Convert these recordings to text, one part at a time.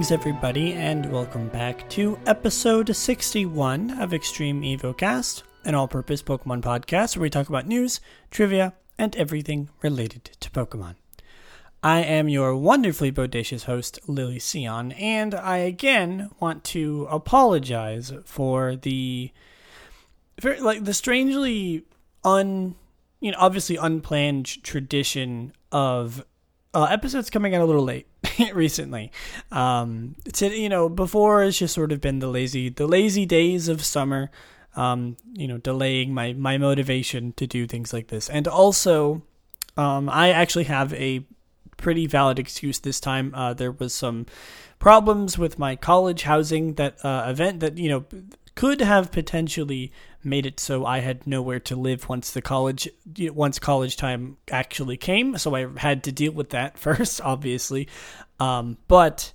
Greetings, everybody, and welcome back to episode 61 of Extreme EvoCast, an all purpose Pokemon podcast where we talk about news, trivia, and everything related to Pokemon. I am your wonderfully bodacious host, Lily Sion, and I again want to apologize for the very, like the strangely un you know obviously unplanned tradition of uh, episodes coming out a little late recently. Um, to, you know, before it's just sort of been the lazy, the lazy days of summer. Um, you know, delaying my my motivation to do things like this, and also, um, I actually have a pretty valid excuse this time. Uh, there was some problems with my college housing that uh, event that you know could have potentially made it so I had nowhere to live once the college once college time actually came. So I had to deal with that first, obviously. Um, but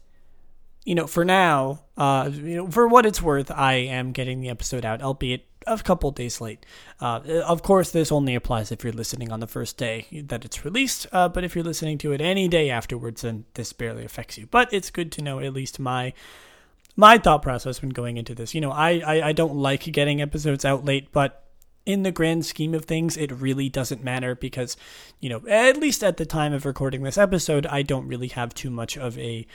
you know, for now, uh, you know, for what it's worth, I am getting the episode out, albeit a couple days late. Uh, of course, this only applies if you're listening on the first day that it's released. Uh, but if you're listening to it any day afterwards, then this barely affects you. But it's good to know at least my my thought process when going into this. You know, I, I, I don't like getting episodes out late, but in the grand scheme of things, it really doesn't matter because, you know, at least at the time of recording this episode, I don't really have too much of a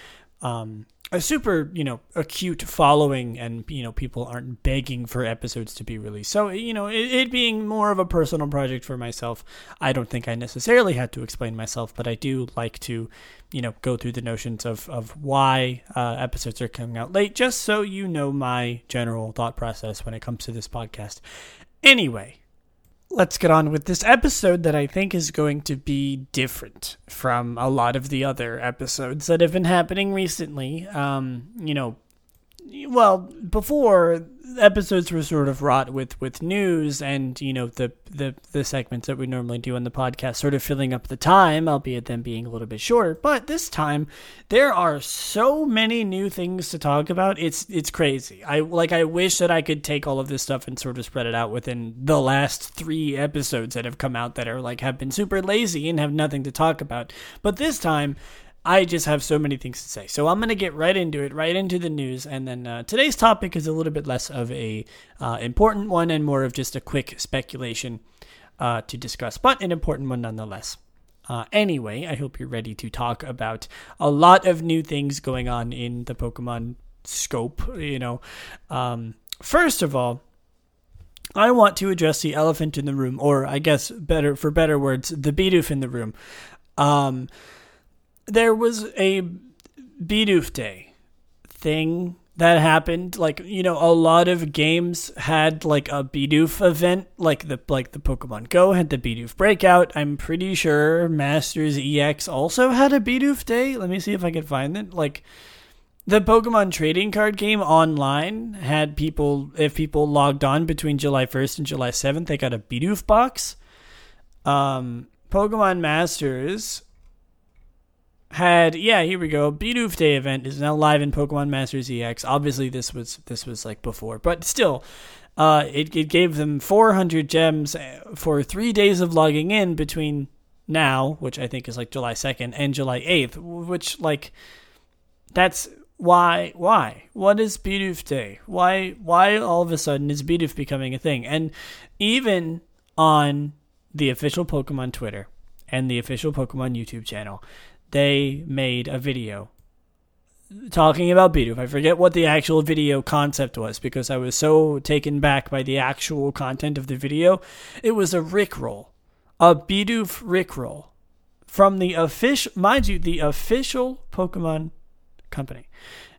um, a super you know acute following and you know people aren't begging for episodes to be released. So you know it, it, being more of a personal project for myself i don't think i necessarily had to explain myself but i do like to you know go through the notions of of why uh, episodes are coming out late just so you know my general thought process when it comes to this podcast. Anyway let's get on with this episode that I think is going to be different from a lot of the other episodes that have been happening recently. Um, you know, well, before episodes were sort of wrought with with news and you know the the the segments that we normally do on the podcast sort of filling up the time albeit them being a little bit shorter. But this time there are so many new things to talk about it's it's crazy. I like i wish that i could take all of this stuff and sort of spread it out within the last 3 episodes that have come out that are like have been super lazy and have nothing to talk about. But this time I just have so many things to say. So I'm going to get right into it, right into the news. And then uh, today's topic is a little bit less of a uh, important one and more of just a quick speculation uh, to discuss, but an important one nonetheless. Uh, anyway, I hope you're ready to talk about a lot of new things going on in the Pokemon scope. You know, um, first of all, I want to address the elephant in the room, or I guess better for better words, the Bidoof in the room. Um, there was a Bidoof Day thing that happened. Like you know, a lot of games had like a Bidoof event, like the like the Pokemon Go had the Bidoof Breakout. I'm pretty sure Masters EX also had a Bidoof Day. Let me see if I can find it. Like the Pokemon trading card game online had people if people logged on between July 1st and July 7th, they got a Bidoof box. Um, Pokemon Masters had yeah here we go Bidoof Day event is now live in Pokemon Masters EX. Obviously this was this was like before, but still, uh, it it gave them 400 gems uh, for three days of logging in between now, which I think is like July 2nd, and July 8th, which like that's why why what is Bidoof Day? Why why all of a sudden is Bidoof becoming a thing? And even on the official Pokemon Twitter and the official Pokemon YouTube channel, they made a video talking about Bidoof. I forget what the actual video concept was because I was so taken back by the actual content of the video. It was a Rickroll, a Bidoof Rickroll from the official, mind you, the official Pokemon company.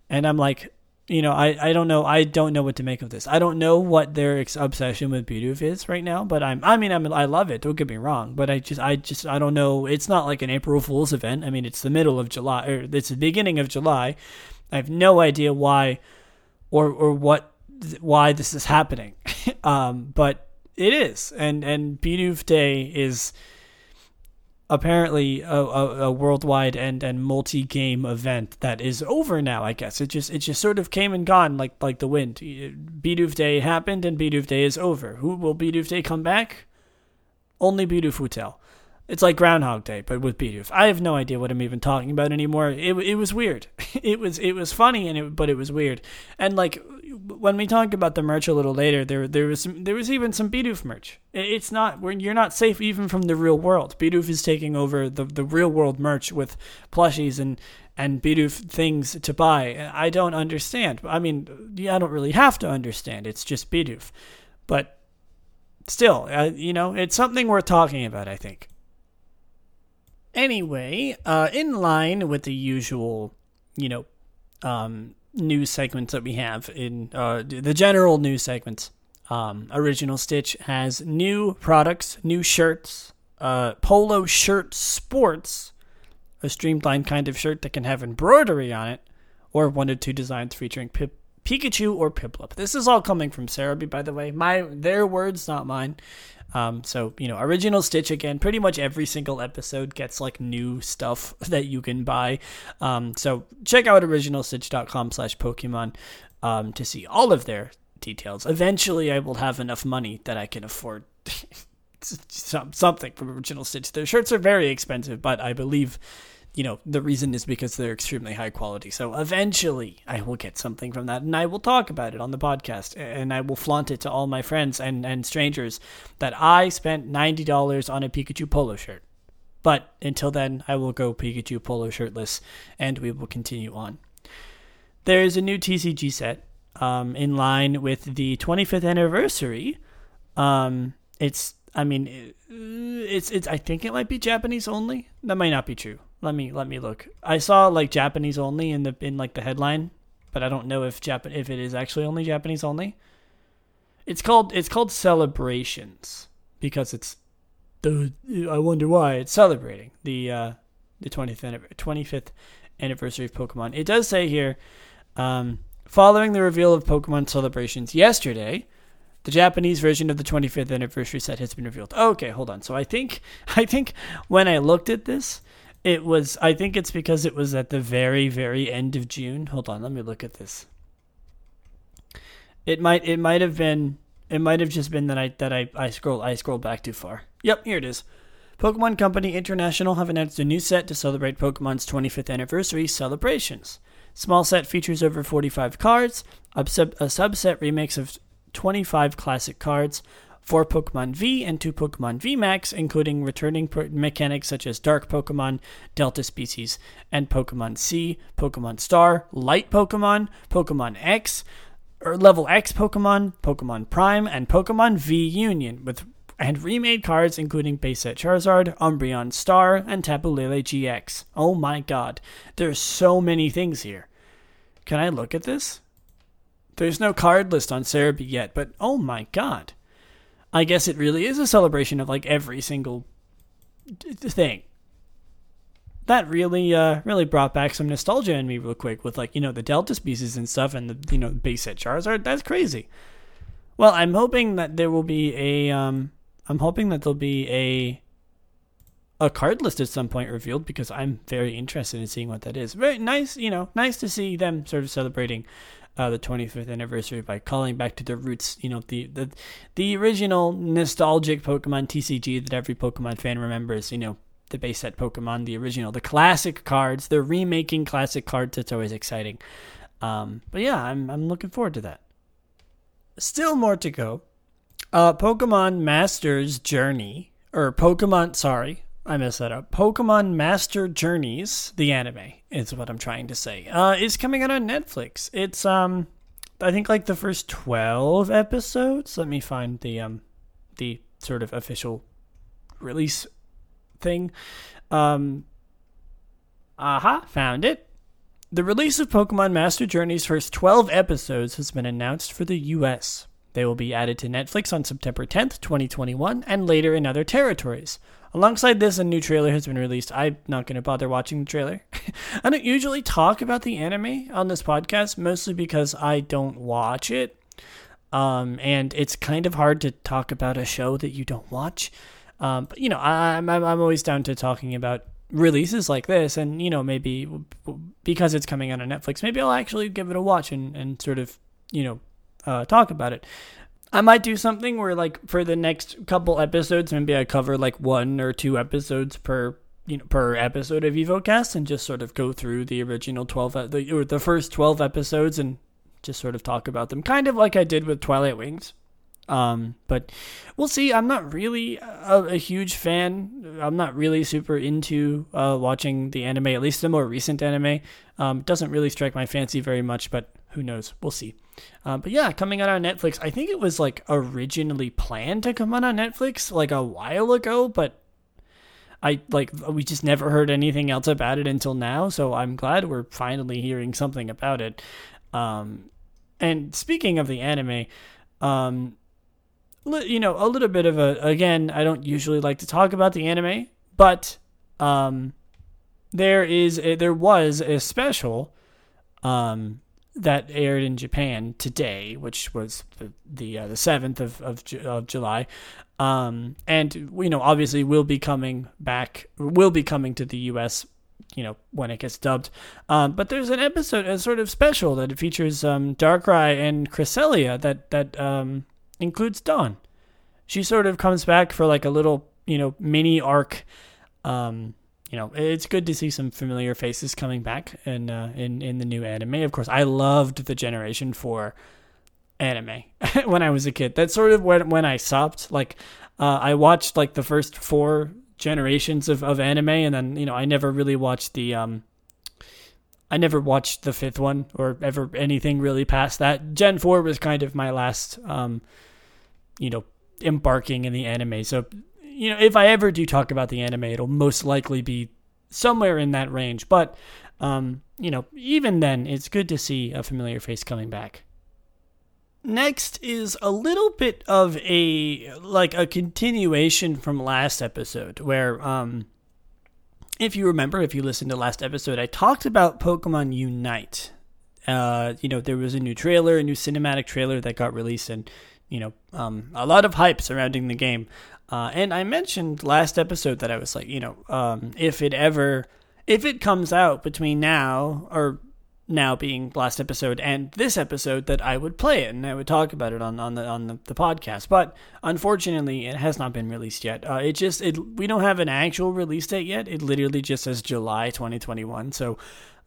And I'm like, you know, I, I don't know. I don't know what to make of this. I don't know what their obsession with Bidoof is right now, but I'm, I mean, I'm, I love it. Don't get me wrong, but I just, I just, I don't know. It's not like an April Fool's event. I mean, it's the middle of July, or it's the beginning of July. I have no idea why, or, or what, why this is happening. um, but it is, and, and Bidoof Day is, apparently a, a, a, worldwide and, and multi game event that is over now. I guess it just it just sort of came and gone like like the wind. Bidoof Day happened and Bidoof Day is over. Who will Bidoof Day come back? Only Bidoof tell. It's like Groundhog Day, but with Bidoof. I have no idea what I'm even talking about anymore. It, it was weird. It was it was funny, and it, but it was weird. And like when we talk about the merch a little later, there there was some, there was even some Bidoof merch. It's not when you're not safe even from the real world. Bidoof is taking over the, the real world merch with plushies and and Bidoof things to buy. I don't understand. I mean, I don't really have to understand. It's just Bidoof, but still, uh, you know, it's something worth talking about. I think. Anyway, uh, in line with the usual, you know, um, news segments that we have in uh, the general news segments, um, Original Stitch has new products, new shirts, uh, polo shirt sports, a streamlined kind of shirt that can have embroidery on it, or one or two designs featuring Pip, Pikachu or Piplup. This is all coming from Serebii, by the way. My their words, not mine. Um, so you know, original Stitch again. Pretty much every single episode gets like new stuff that you can buy. Um, so check out originalstitch.com/pokemon um, to see all of their details. Eventually, I will have enough money that I can afford something from Original Stitch. Their shirts are very expensive, but I believe you know, the reason is because they're extremely high quality. So eventually I will get something from that and I will talk about it on the podcast and I will flaunt it to all my friends and, and strangers that I spent $90 on a Pikachu polo shirt. But until then, I will go Pikachu polo shirtless and we will continue on. There is a new TCG set um, in line with the 25th anniversary. Um, it's, I mean, it's, it's, I think it might be Japanese only. That might not be true. Let me let me look. I saw like Japanese only in the in like the headline, but I don't know if Japan if it is actually only Japanese only. It's called it's called celebrations because it's the I wonder why it's celebrating the uh the 20th 25th anniversary of Pokemon. It does say here um following the reveal of Pokemon celebrations yesterday, the Japanese version of the 25th anniversary set has been revealed. Okay, hold on. So I think I think when I looked at this, it was. I think it's because it was at the very, very end of June. Hold on, let me look at this. It might. It might have been. It might have just been that I that I I scrolled I scrolled back too far. Yep, here it is. Pokemon Company International have announced a new set to celebrate Pokemon's 25th anniversary celebrations. Small set features over 45 cards, a, sub- a subset remix of 25 classic cards, four Pokemon V and two Pokemon V Max, including returning mechanics such as Dark Pokemon, Delta Species, and Pokemon C, Pokemon Star, Light Pokemon, Pokemon X, or er, Level X Pokemon, Pokemon Prime, and Pokemon V Union, with and remade cards including base set Charizard, Umbreon Star, and Tapu Lele GX. Oh my god, there's so many things here. Can I look at this? There's no card list on Serebii yet, but oh my god. I guess it really is a celebration of like every single thing. That really, uh, really brought back some nostalgia in me real quick with like you know the Delta species and stuff and the you know base set Charizard. That's crazy. Well, I'm hoping that there will be a, um, I'm hoping that there'll be a, a card list at some point revealed because I'm very interested in seeing what that is. Very nice, you know, nice to see them sort of celebrating uh, the 25th anniversary by calling back to the roots. You know, the, the the original nostalgic Pokemon TCG that every Pokemon fan remembers. You know, the base set Pokemon, the original, the classic cards. They're remaking classic cards. It's always exciting. Um, but yeah, I'm I'm looking forward to that. Still more to go. Uh, Pokemon Masters Journey or Pokemon, sorry, I messed that up. Pokemon Master Journeys, the anime, is what I'm trying to say. Uh, is coming out on Netflix. It's um, I think like the first twelve episodes. Let me find the um, the sort of official release thing. Um, aha, found it. The release of Pokemon Master Journey's first 12 episodes has been announced for the US. They will be added to Netflix on September 10th, 2021, and later in other territories. Alongside this, a new trailer has been released. I'm not going to bother watching the trailer. I don't usually talk about the anime on this podcast, mostly because I don't watch it. Um, and it's kind of hard to talk about a show that you don't watch. Um, but, you know, I'm, I'm, I'm always down to talking about releases like this. And, you know, maybe because it's coming out on Netflix, maybe I'll actually give it a watch and, and sort of, you know, uh, talk about it. I might do something where like for the next couple episodes, maybe I cover like one or two episodes per you know per episode of EvoCast and just sort of go through the original 12 uh, the, or the first 12 episodes and just sort of talk about them kind of like I did with Twilight Wings. Um, but we'll see. I'm not really a, a huge fan. I'm not really super into uh, watching the anime, at least the more recent anime. Um, doesn't really strike my fancy very much, but who knows? We'll see. Uh, but yeah, coming out on Netflix. I think it was like originally planned to come out on Netflix like a while ago, but I like we just never heard anything else about it until now. So I'm glad we're finally hearing something about it. Um, and speaking of the anime, um, you know, a little bit of a again, I don't usually like to talk about the anime, but um there is a, there was a special um that aired in Japan today, which was the the uh, the seventh of, of of July, um, and you know obviously will be coming back, will be coming to the U.S. You know when it gets dubbed, um, but there's an episode, a sort of special that features um, Darkrai and Cresselia that that um, includes Dawn. She sort of comes back for like a little, you know, mini arc. Um, you know, it's good to see some familiar faces coming back in uh, in in the new anime. Of course, I loved the Generation Four anime when I was a kid. That's sort of when when I stopped. Like, uh, I watched like the first four generations of, of anime, and then you know I never really watched the um. I never watched the fifth one or ever anything really past that. Gen four was kind of my last um you know, embarking in the anime. So, you know, if I ever do talk about the anime, it'll most likely be somewhere in that range. But, um, you know, even then, it's good to see a familiar face coming back. Next is a little bit of a like a continuation from last episode where um if you remember if you listened to last episode I talked about Pokemon Unite. Uh you know there was a new trailer, a new cinematic trailer that got released and you know, um, a lot of hype surrounding the game. Uh, and I mentioned last episode that I was like, you know, um, if it ever, if it comes out between now or now being last episode and this episode, that I would play it and I would talk about it on, on the on the, the podcast. But unfortunately, it has not been released yet. Uh, it just it we don't have an actual release date yet. It literally just says July 2021. So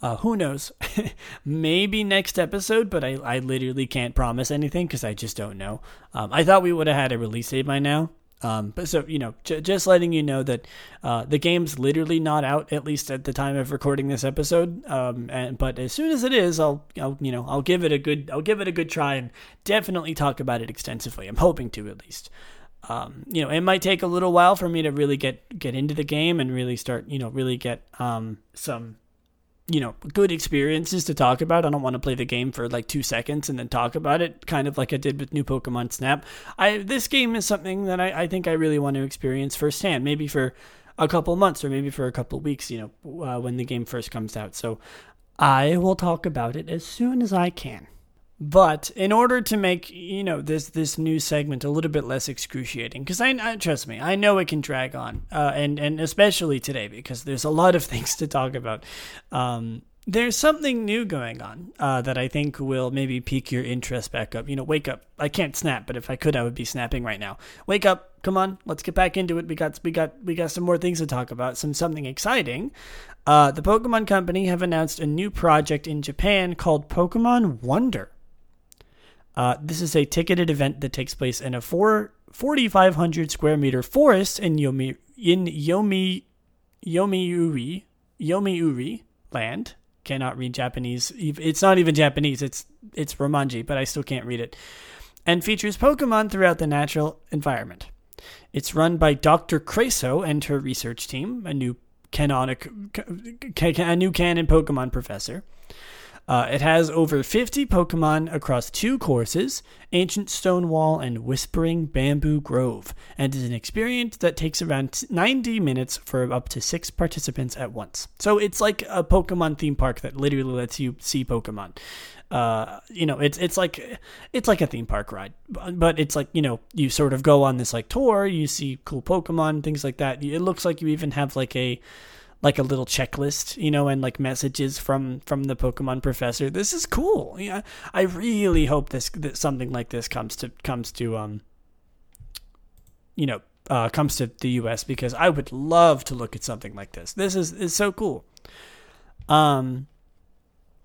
uh, who knows? Maybe next episode, but I, I literally can't promise anything because I just don't know. Um, I thought we would have had a release date by now. Um, but so you know, j- just letting you know that uh, the game's literally not out at least at the time of recording this episode. Um, and but as soon as it is, I'll, I'll you know I'll give it a good I'll give it a good try and definitely talk about it extensively. I'm hoping to at least. Um, you know, it might take a little while for me to really get get into the game and really start you know really get um, some you know, good experiences to talk about. I don't want to play the game for like two seconds and then talk about it, kind of like I did with New Pokemon Snap. I this game is something that I, I think I really want to experience firsthand, maybe for a couple months or maybe for a couple weeks, you know, uh, when the game first comes out. So I will talk about it as soon as I can. But in order to make you know this this new segment a little bit less excruciating, because I, I, trust me, I know it can drag on, uh, and and especially today because there's a lot of things to talk about. Um, there's something new going on uh, that I think will maybe pique your interest back up. You know, wake up! I can't snap, but if I could, I would be snapping right now. Wake up! Come on, let's get back into it. We got we got we got some more things to talk about. Some something exciting. Uh, the Pokemon Company have announced a new project in Japan called Pokemon Wonder. Uh, this is a ticketed event that takes place in a four, 4,500 square meter forest in Yomi in Yomi Yomiuri Yomiuri land. Cannot read Japanese. It's not even Japanese. It's it's Romanji, but I still can't read it. And features Pokemon throughout the natural environment. It's run by Dr. Creso and her research team, a new canonic, a new canon Pokemon professor. Uh, it has over 50 Pokemon across two courses Ancient Stonewall and Whispering Bamboo Grove, and is an experience that takes around 90 minutes for up to six participants at once. So it's like a Pokemon theme park that literally lets you see Pokemon. Uh, you know, it's it's like it's like a theme park ride, but it's like you know you sort of go on this like tour, you see cool Pokemon, things like that. It looks like you even have like a like a little checklist, you know, and like messages from from the Pokemon professor. This is cool. Yeah, I really hope this that something like this comes to comes to um you know, uh, comes to the US because I would love to look at something like this. This is is so cool. Um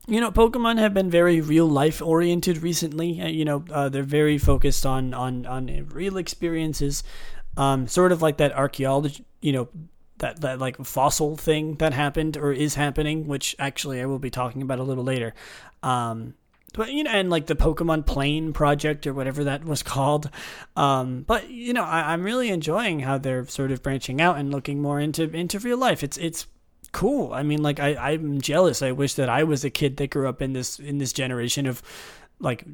you know, Pokemon have been very real life oriented recently. Uh, you know, uh, they're very focused on on on real experiences, um, sort of like that archaeology. You know, that that like fossil thing that happened or is happening, which actually I will be talking about a little later. Um, but you know, and like the Pokemon Plane project or whatever that was called. Um, but you know, I, I'm really enjoying how they're sort of branching out and looking more into into real life. It's it's cool. I mean, like I, I'm jealous. I wish that I was a kid that grew up in this in this generation of like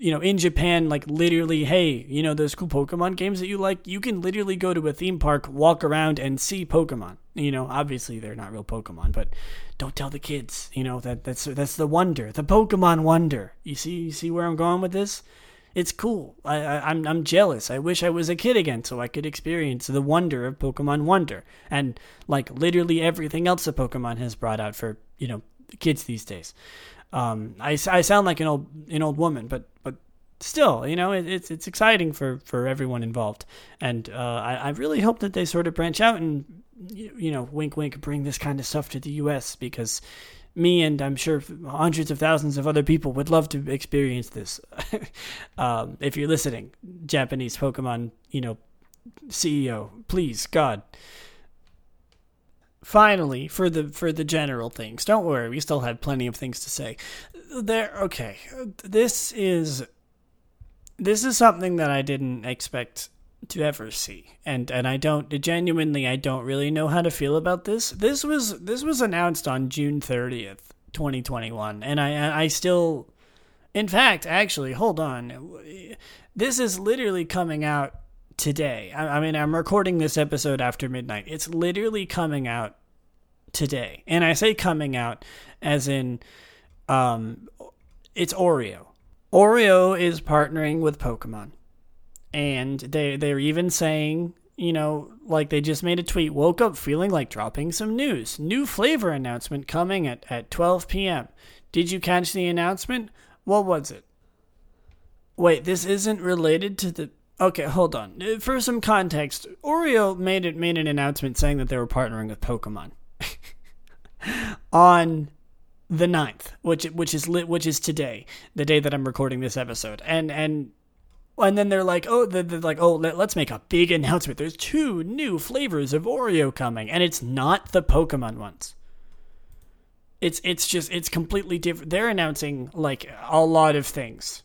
you know, in Japan, like literally, hey, you know, those cool Pokemon games that you like, you can literally go to a theme park, walk around, and see Pokemon. You know, obviously they're not real Pokemon, but don't tell the kids. You know that that's that's the wonder, the Pokemon wonder. You see, you see where I'm going with this? It's cool. I, I I'm I'm jealous. I wish I was a kid again so I could experience the wonder of Pokemon Wonder and like literally everything else that Pokemon has brought out for you know kids these days. Um, I, I sound like an old an old woman, but but still, you know, it, it's it's exciting for for everyone involved, and uh, I I really hope that they sort of branch out and you know wink wink bring this kind of stuff to the U.S. because me and I'm sure hundreds of thousands of other people would love to experience this. um, if you're listening, Japanese Pokemon, you know, CEO, please, God. Finally, for the for the general things, don't worry, we still have plenty of things to say. There, okay, this is this is something that I didn't expect to ever see and and I don't genuinely I don't really know how to feel about this. This was this was announced on June 30th, 2021 and I I still in fact actually hold on. This is literally coming out today. I, I mean I'm recording this episode after midnight. It's literally coming out today. And I say coming out as in um it's Oreo. Oreo is partnering with Pokemon and they they're even saying you know like they just made a tweet woke up feeling like dropping some news new flavor announcement coming at, at 12 p.m did you catch the announcement what was it wait this isn't related to the okay hold on uh, for some context oreo made it made an announcement saying that they were partnering with pokemon on the 9th which which is lit which is today the day that i'm recording this episode and and and then they're like, oh, they're, they're like, oh, let, us make a big announcement. There's two new flavors of Oreo coming, and it's not the Pokemon ones. It's it's just it's completely different. They're announcing like a lot of things.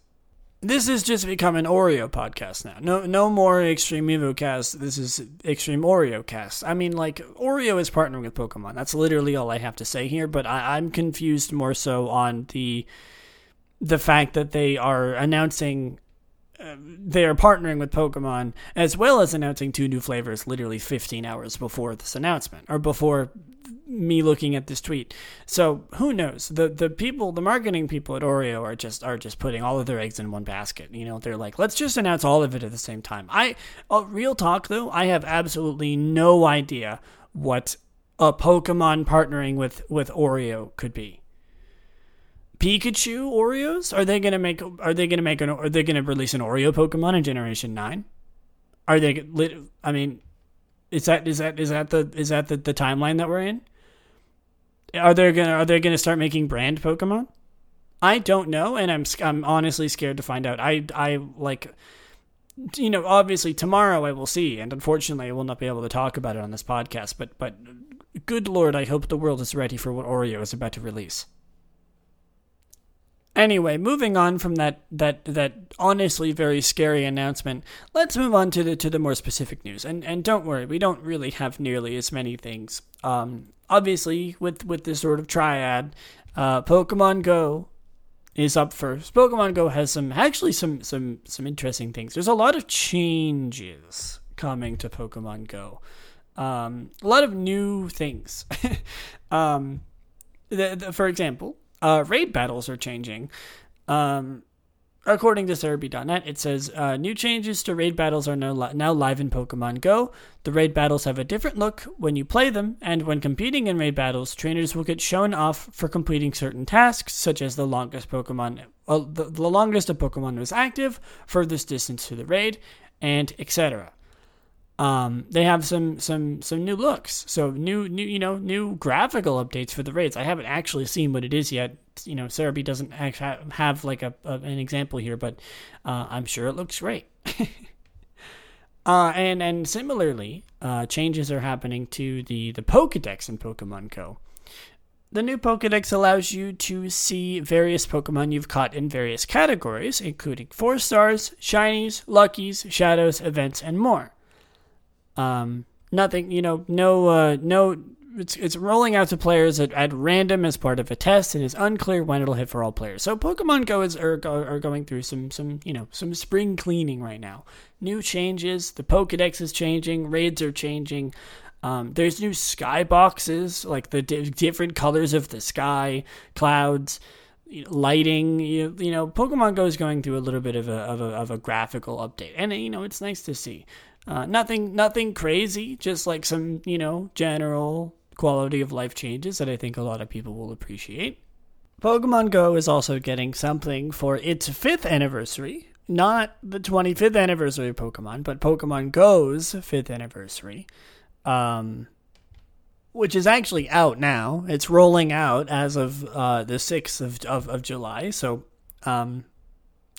This has just become an Oreo podcast now. No no more Extreme Evo cast. This is Extreme Oreo cast. I mean, like Oreo is partnering with Pokemon. That's literally all I have to say here. But I, I'm confused more so on the the fact that they are announcing they are partnering with Pokemon as well as announcing two new flavors literally 15 hours before this announcement or before me looking at this tweet. So who knows? The the people, the marketing people at Oreo are just are just putting all of their eggs in one basket. You know, they're like, let's just announce all of it at the same time. I uh, real talk though, I have absolutely no idea what a Pokemon partnering with with Oreo could be. Pikachu Oreos? Are they gonna make? Are they gonna make an? Are they gonna release an Oreo Pokemon in Generation Nine? Are they? I mean, is that is that is that the is that the, the timeline that we're in? Are they gonna Are they gonna start making brand Pokemon? I don't know, and I'm I'm honestly scared to find out. I I like, you know, obviously tomorrow I will see, and unfortunately I will not be able to talk about it on this podcast. But but, good lord, I hope the world is ready for what Oreo is about to release. Anyway, moving on from that that that honestly very scary announcement, let's move on to the to the more specific news. And and don't worry, we don't really have nearly as many things. Um, obviously, with with this sort of triad, uh, Pokemon Go is up first. Pokemon Go has some actually some some some interesting things. There's a lot of changes coming to Pokemon Go. Um, a lot of new things. um, the, the, for example, uh, raid battles are changing. Um, according to Serebii.net, it says uh, new changes to raid battles are now, li- now live in Pokemon Go. The raid battles have a different look when you play them, and when competing in raid battles, trainers will get shown off for completing certain tasks, such as the longest Pokemon, uh, the, the longest a Pokemon was active, furthest distance to the raid, and etc. Um, they have some some some new looks, so new new you know new graphical updates for the raids. I haven't actually seen what it is yet. You know, Serebii doesn't actually have like a, a, an example here, but uh, I'm sure it looks great. uh, and and similarly, uh, changes are happening to the the Pokedex in Pokemon Go. The new Pokedex allows you to see various Pokemon you've caught in various categories, including four stars, shinies, luckies, shadows, events, and more. Um, nothing, you know, no, uh, no. It's it's rolling out to players at, at random as part of a test, and it's unclear when it'll hit for all players. So Pokemon Go is are, are going through some some you know some spring cleaning right now. New changes. The Pokedex is changing. Raids are changing. Um, there's new sky boxes, like the di- different colors of the sky, clouds, lighting. You, you know, Pokemon Go is going through a little bit of a, of a of a graphical update, and you know it's nice to see. Uh, nothing, nothing crazy. Just like some, you know, general quality of life changes that I think a lot of people will appreciate. Pokemon Go is also getting something for its fifth anniversary. Not the 25th anniversary of Pokemon, but Pokemon Go's fifth anniversary. Um, which is actually out now. It's rolling out as of uh, the 6th of, of, of July. So um,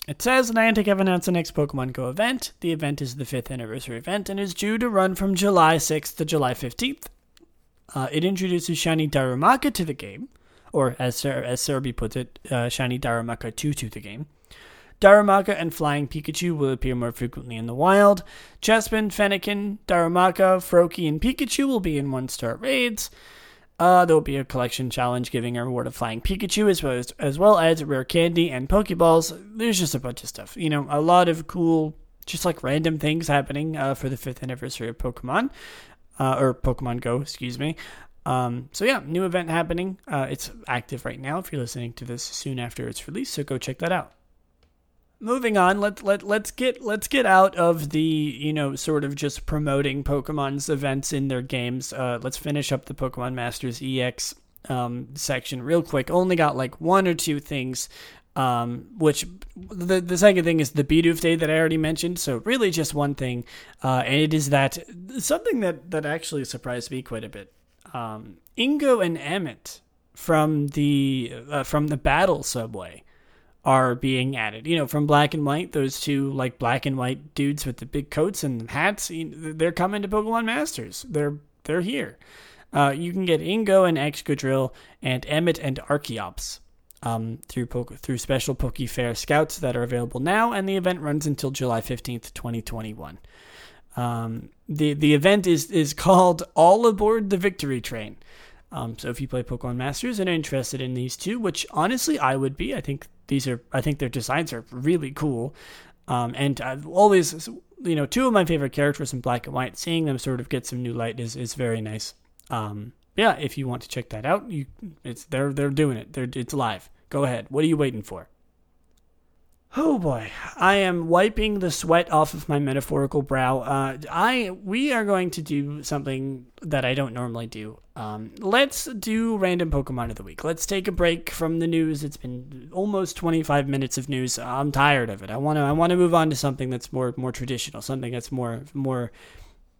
it says Niantic have announced the next Pokemon Go event. The event is the fifth anniversary event and is due to run from July 6th to July 15th. Uh, it introduces Shiny Darumaka to the game, or as as Serebii puts it, uh, Shiny Darumaka 2 to the game. Darumaka and Flying Pikachu will appear more frequently in the wild. Chespin, Fennekin, Darumaka, Froakie, and Pikachu will be in one star raids. Uh, there will be a collection challenge giving a reward of Flying Pikachu as well as, as well as rare candy and Pokeballs. There's just a bunch of stuff. You know, a lot of cool, just like random things happening uh, for the fifth anniversary of Pokemon, uh, or Pokemon Go, excuse me. Um, so yeah, new event happening. Uh, it's active right now if you're listening to this soon after it's released, so go check that out moving on let, let let's get let's get out of the you know sort of just promoting pokemon's events in their games uh, let's finish up the pokemon masters ex um, section real quick only got like one or two things um, which the the second thing is the Bidoof Day that I already mentioned. So really just one thing, uh, and it is that something that that actually surprised me quite a bit. Um, Ingo and Emmet from the uh, from the Battle Subway are being added. You know, from black and white, those two like black and white dudes with the big coats and hats, they're coming to Pokemon Masters. They're they're here. Uh, you can get Ingo and Excadrill and Emmet and Archeops um, through Poke, through special Poke Fair scouts that are available now, and the event runs until July fifteenth, twenty twenty one. Um, the the event is is called All Aboard the Victory Train. Um, so if you play Pokemon Masters and are interested in these two, which honestly I would be, I think these are I think their designs are really cool. Um, and I've always, you know, two of my favorite characters in black and white. Seeing them sort of get some new light is, is very nice. Um, yeah, if you want to check that out, you it's they're they're doing it. They're it's live. Go ahead. What are you waiting for? Oh boy, I am wiping the sweat off of my metaphorical brow. Uh, I we are going to do something that I don't normally do. Um, let's do random Pokemon of the week. Let's take a break from the news. It's been almost 25 minutes of news. I'm tired of it. I want to I want to move on to something that's more more traditional, something that's more more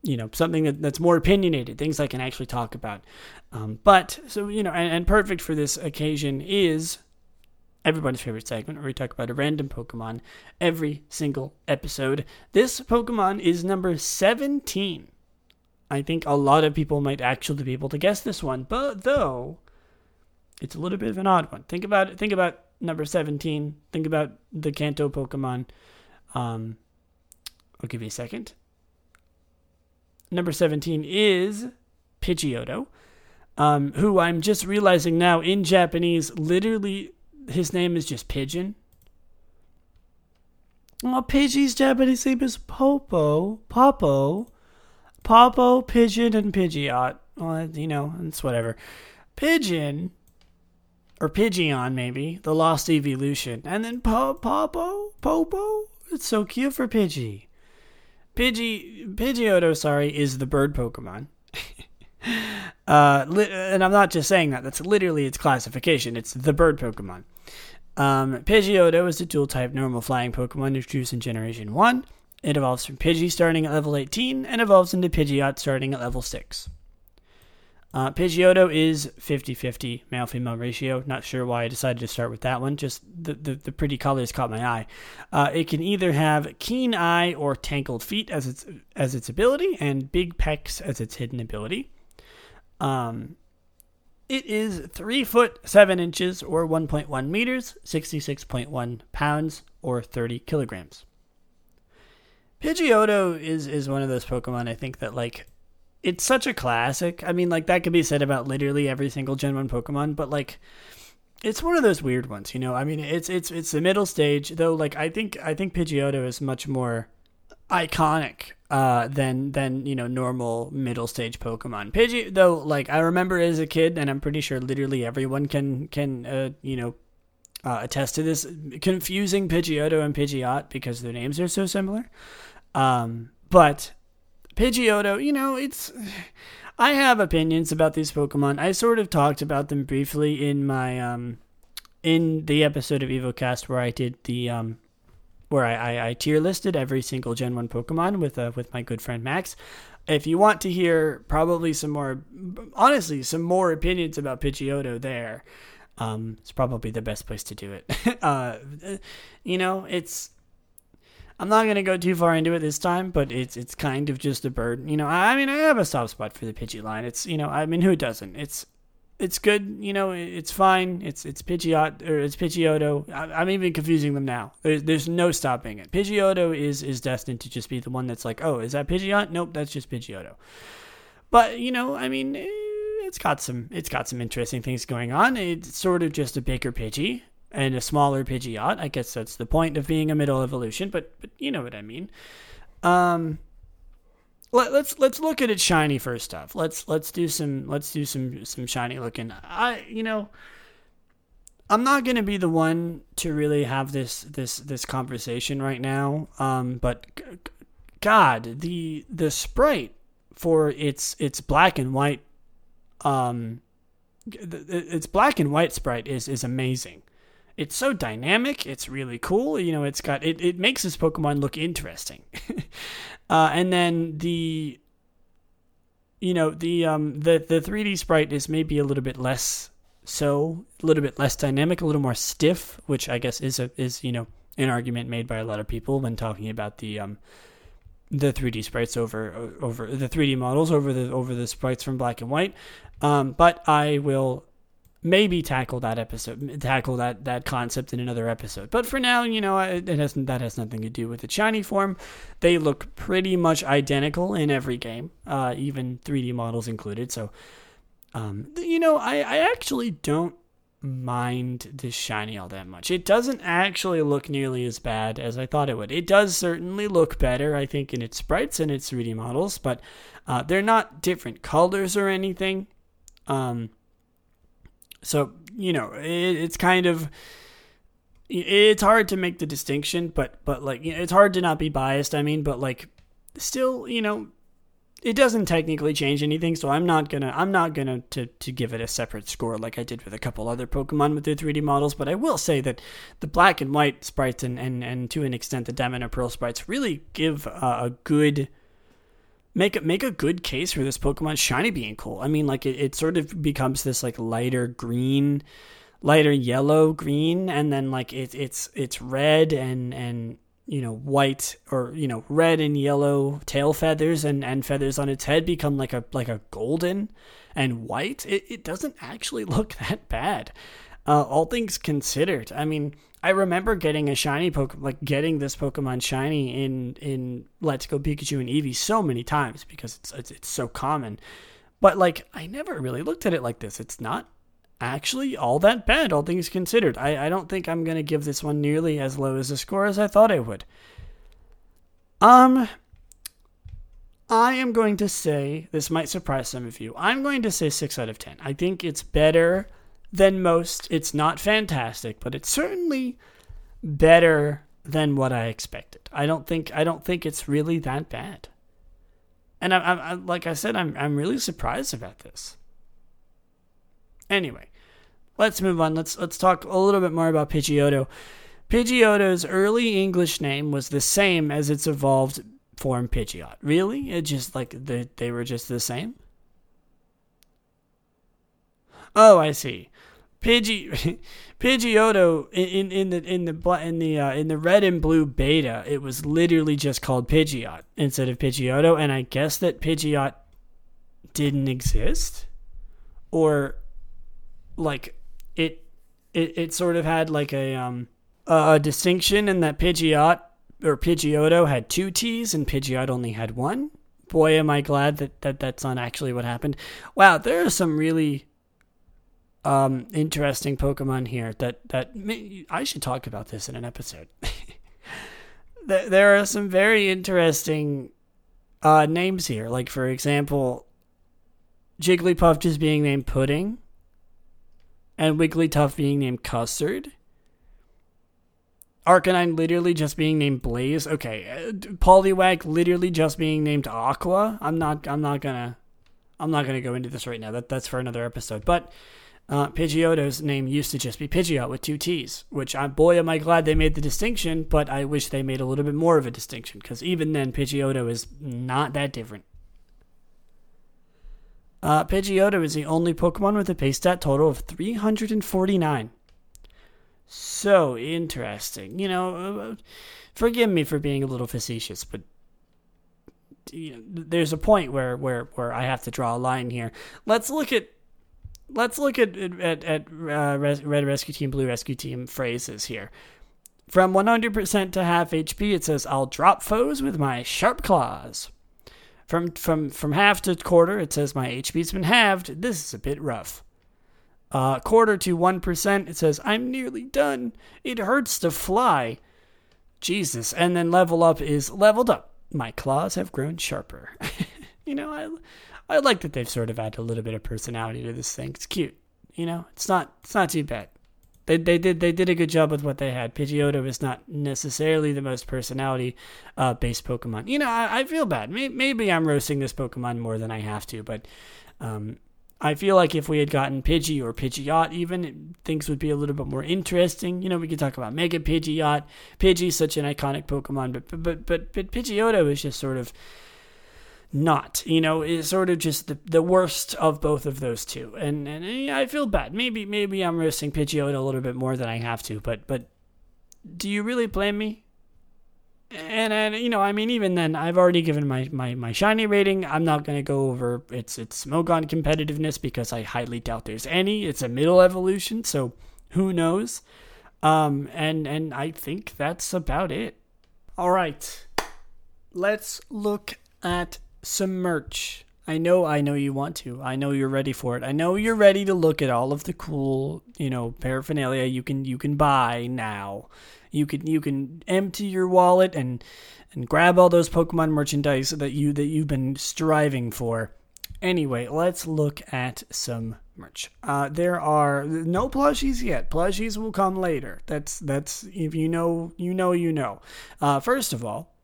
you know something that, that's more opinionated, things I can actually talk about. Um, but so you know, and, and perfect for this occasion is everybody's favorite segment where we talk about a random Pokemon every single episode. This Pokemon is number 17. I think a lot of people might actually be able to guess this one, but though it's a little bit of an odd one. Think about it. Think about number 17. Think about the Kanto Pokemon. Um, I'll give you a second. Number 17 is Pidgeotto, um, who I'm just realizing now in Japanese literally his name is just Pigeon. Well, Pidgey's Japanese name is Popo, Popo, Popo, Pigeon, and Pidgeot. Well, you know, it's whatever. Pigeon or Pidgeon maybe, the Lost Evolution, and then po- Popo, Popo. It's so cute for Pidgey. Pidgey, Pidgeotto, sorry, is the bird Pokemon. uh, li- and I'm not just saying that. That's literally its classification. It's the bird Pokemon. Um, Pidgeotto is a dual type normal flying Pokemon introduced in Generation 1. It evolves from Pidgey starting at level 18 and evolves into Pidgeot starting at level 6. Uh, Pidgeotto is 50 50 male female ratio. Not sure why I decided to start with that one. Just the, the, the pretty colors caught my eye. Uh, it can either have keen eye or tangled feet as its as its ability, and big pecks as its hidden ability. Um, it is three foot seven inches or 1.1 meters, 66.1 pounds or 30 kilograms. Pidgeotto is is one of those Pokemon I think that like it's such a classic. I mean, like that could be said about literally every single Gen One Pokemon, but like it's one of those weird ones, you know. I mean, it's it's it's the middle stage, though. Like I think I think Pidgeotto is much more iconic uh, than than you know normal middle stage Pokemon. Pidgey, though, like I remember as a kid, and I'm pretty sure literally everyone can can uh, you know uh, attest to this, confusing Pidgeotto and Pidgeot because their names are so similar. Um, but Pidgeotto, you know, it's. I have opinions about these Pokemon. I sort of talked about them briefly in my um, in the episode of EvoCast where I did the um, where I, I, I tier listed every single Gen One Pokemon with uh, with my good friend Max. If you want to hear probably some more, honestly, some more opinions about Pidgeotto, there, um, it's probably the best place to do it. uh, you know, it's I'm not gonna go too far into it this time, but it's it's kind of just a bird. You know, I mean, I have a soft spot for the Pidgey line. It's you know, I mean, who doesn't? It's it's good. You know, it's fine. It's it's Pidgeot or it's Pidgeotto. I, am even confusing them now. There's there's no stopping it. Pidgeotto is is destined to just be the one that's like, oh, is that Pidgeot? Nope, that's just Pidgeotto. But you know, I mean, eh, it's got some it's got some interesting things going on. It's sort of just a bigger Pidgey and a smaller Pidgeot. I guess that's the point of being a middle evolution, but but you know what I mean. Um, let, let's let's look at it shiny first off. Let's let's do some let's do some some shiny looking. I you know. I'm not to be the one to really have this this this conversation right now. Um, but God, the the sprite for its its black and white, um, its black and white sprite is is amazing it's so dynamic. It's really cool. You know, it's got it. It makes this Pokemon look interesting. uh, and then the, you know, the um the the 3D sprite is maybe a little bit less so, a little bit less dynamic, a little more stiff, which I guess is a is you know an argument made by a lot of people when talking about the um the 3D sprites over over the 3D models over the over the sprites from black and white. Um, but I will maybe tackle that episode, tackle that that concept in another episode. But for now, you know, it that has nothing to do with the shiny form. They look pretty much identical in every game, uh, even 3D models included. So, um, you know, I I actually don't mind the shiny all that much. It doesn't actually look nearly as bad as I thought it would. It does certainly look better, I think, in its sprites and its 3D models, but uh, they're not different colors or anything. Um, so, you know, it, it's kind of it's hard to make the distinction, but but like it's hard to not be biased. I mean, but like still, you know, it doesn't technically change anything. So I'm not gonna I'm not gonna to to give it a separate score like I did with a couple other Pokemon with their 3D models. But I will say that the black and white sprites and and and to an extent the Diamond and Pearl sprites really give uh, a good make it make a good case for this Pokemon shiny being cool. I mean, like it, it sort of becomes this like lighter green, lighter yellow green, and then like it, it's it's red and and you know white or you know red and yellow tail feathers and and feathers on its head become like a like a golden and white. It it doesn't actually look that bad. Uh, all things considered, I mean, I remember getting a shiny Pokemon, like getting this Pokemon shiny in in Let's Go Pikachu and Eevee so many times because it's, it's it's so common. But like, I never really looked at it like this. It's not actually all that bad, all things considered. I, I don't think I'm gonna give this one nearly as low as a score as I thought I would. Um, I am going to say this might surprise some of you. I'm going to say six out of ten. I think it's better than most. It's not fantastic, but it's certainly better than what I expected. I don't think I don't think it's really that bad. And I, I, I like I said, I'm I'm really surprised about this. Anyway, let's move on. Let's let's talk a little bit more about Pidgeotto. Pidgeotto's early English name was the same as its evolved form Pidgeot. Really? It just like they they were just the same? Oh, I see. Pidgey Pidgeotto in, in the in the in the uh, in the red and blue beta, it was literally just called Pidgeot instead of Pidgeotto, and I guess that Pidgeot didn't exist, or like it it it sort of had like a um a distinction in that Pidgeot or Pidgeotto had two T's and Pidgeot only had one. Boy, am I glad that, that that's not actually what happened. Wow, there are some really um, interesting Pokemon here that that I should talk about this in an episode. there are some very interesting uh, names here. Like for example, Jigglypuff just being named Pudding, and Wigglytuff being named Custard. Arcanine literally just being named Blaze. Okay, uh, Poliwag literally just being named Aqua. I'm not. I'm not gonna. I'm not gonna go into this right now. That that's for another episode. But uh, Pidgeotto's name used to just be Pidgeot with two T's, which I boy am I glad they made the distinction, but I wish they made a little bit more of a distinction because even then Pidgeotto is not that different. Uh, Pidgeotto is the only Pokemon with a base stat total of 349. So interesting. You know, uh, forgive me for being a little facetious, but you know, there's a point where, where, where I have to draw a line here. Let's look at let's look at at, at uh, Red Rescue Team, Blue Rescue Team phrases here. From 100% to half HP, it says, I'll drop foes with my sharp claws. From, from, from half to quarter, it says, my HP's been halved. This is a bit rough. Uh, quarter to 1%, it says, I'm nearly done. It hurts to fly. Jesus. And then level up is leveled up. My claws have grown sharper. you know, I, I like that they've sort of added a little bit of personality to this thing. It's cute. You know, it's not it's not too bad. They they did they did a good job with what they had. Pidgeotto is not necessarily the most personality uh, based Pokemon. You know, I, I feel bad. Maybe, I'm roasting this Pokemon more than I have to, but um, I feel like if we had gotten Pidgey or Pidgeot, even things would be a little bit more interesting. You know, we could talk about Mega Pidgeot. Pidgey's such an iconic Pokemon, but but but but Pidgeotto is just sort of not. You know, is sort of just the, the worst of both of those two. And and I feel bad. Maybe maybe I'm roasting Pidgeotto a little bit more than I have to, but but do you really blame me? And and you know, I mean, even then, I've already given my my, my shiny rating. I'm not gonna go over its its Smogon competitiveness because I highly doubt there's any. It's a middle evolution, so who knows? Um, and and I think that's about it. All right, let's look at some merch. I know, I know you want to. I know you're ready for it. I know you're ready to look at all of the cool, you know, paraphernalia you can you can buy now. You can you can empty your wallet and and grab all those Pokemon merchandise that you that you've been striving for. Anyway, let's look at some merch. Uh, there are no plushies yet. Plushies will come later. That's that's if you know you know you know. Uh, first of all,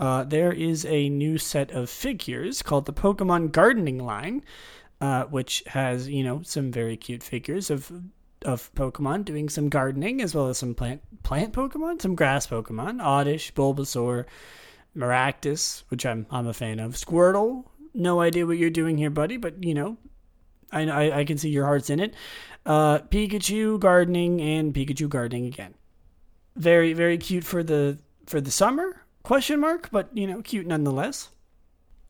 uh, there is a new set of figures called the Pokemon Gardening line, uh, which has you know some very cute figures of of Pokemon doing some gardening as well as some plant plant Pokemon, some grass Pokemon, Oddish, Bulbasaur, Maractus, which I'm I'm a fan of, Squirtle. No idea what you're doing here, buddy, but you know, I I, can see your heart's in it. Uh, Pikachu gardening and Pikachu gardening again. Very very cute for the for the summer Question mark, but you know, cute nonetheless.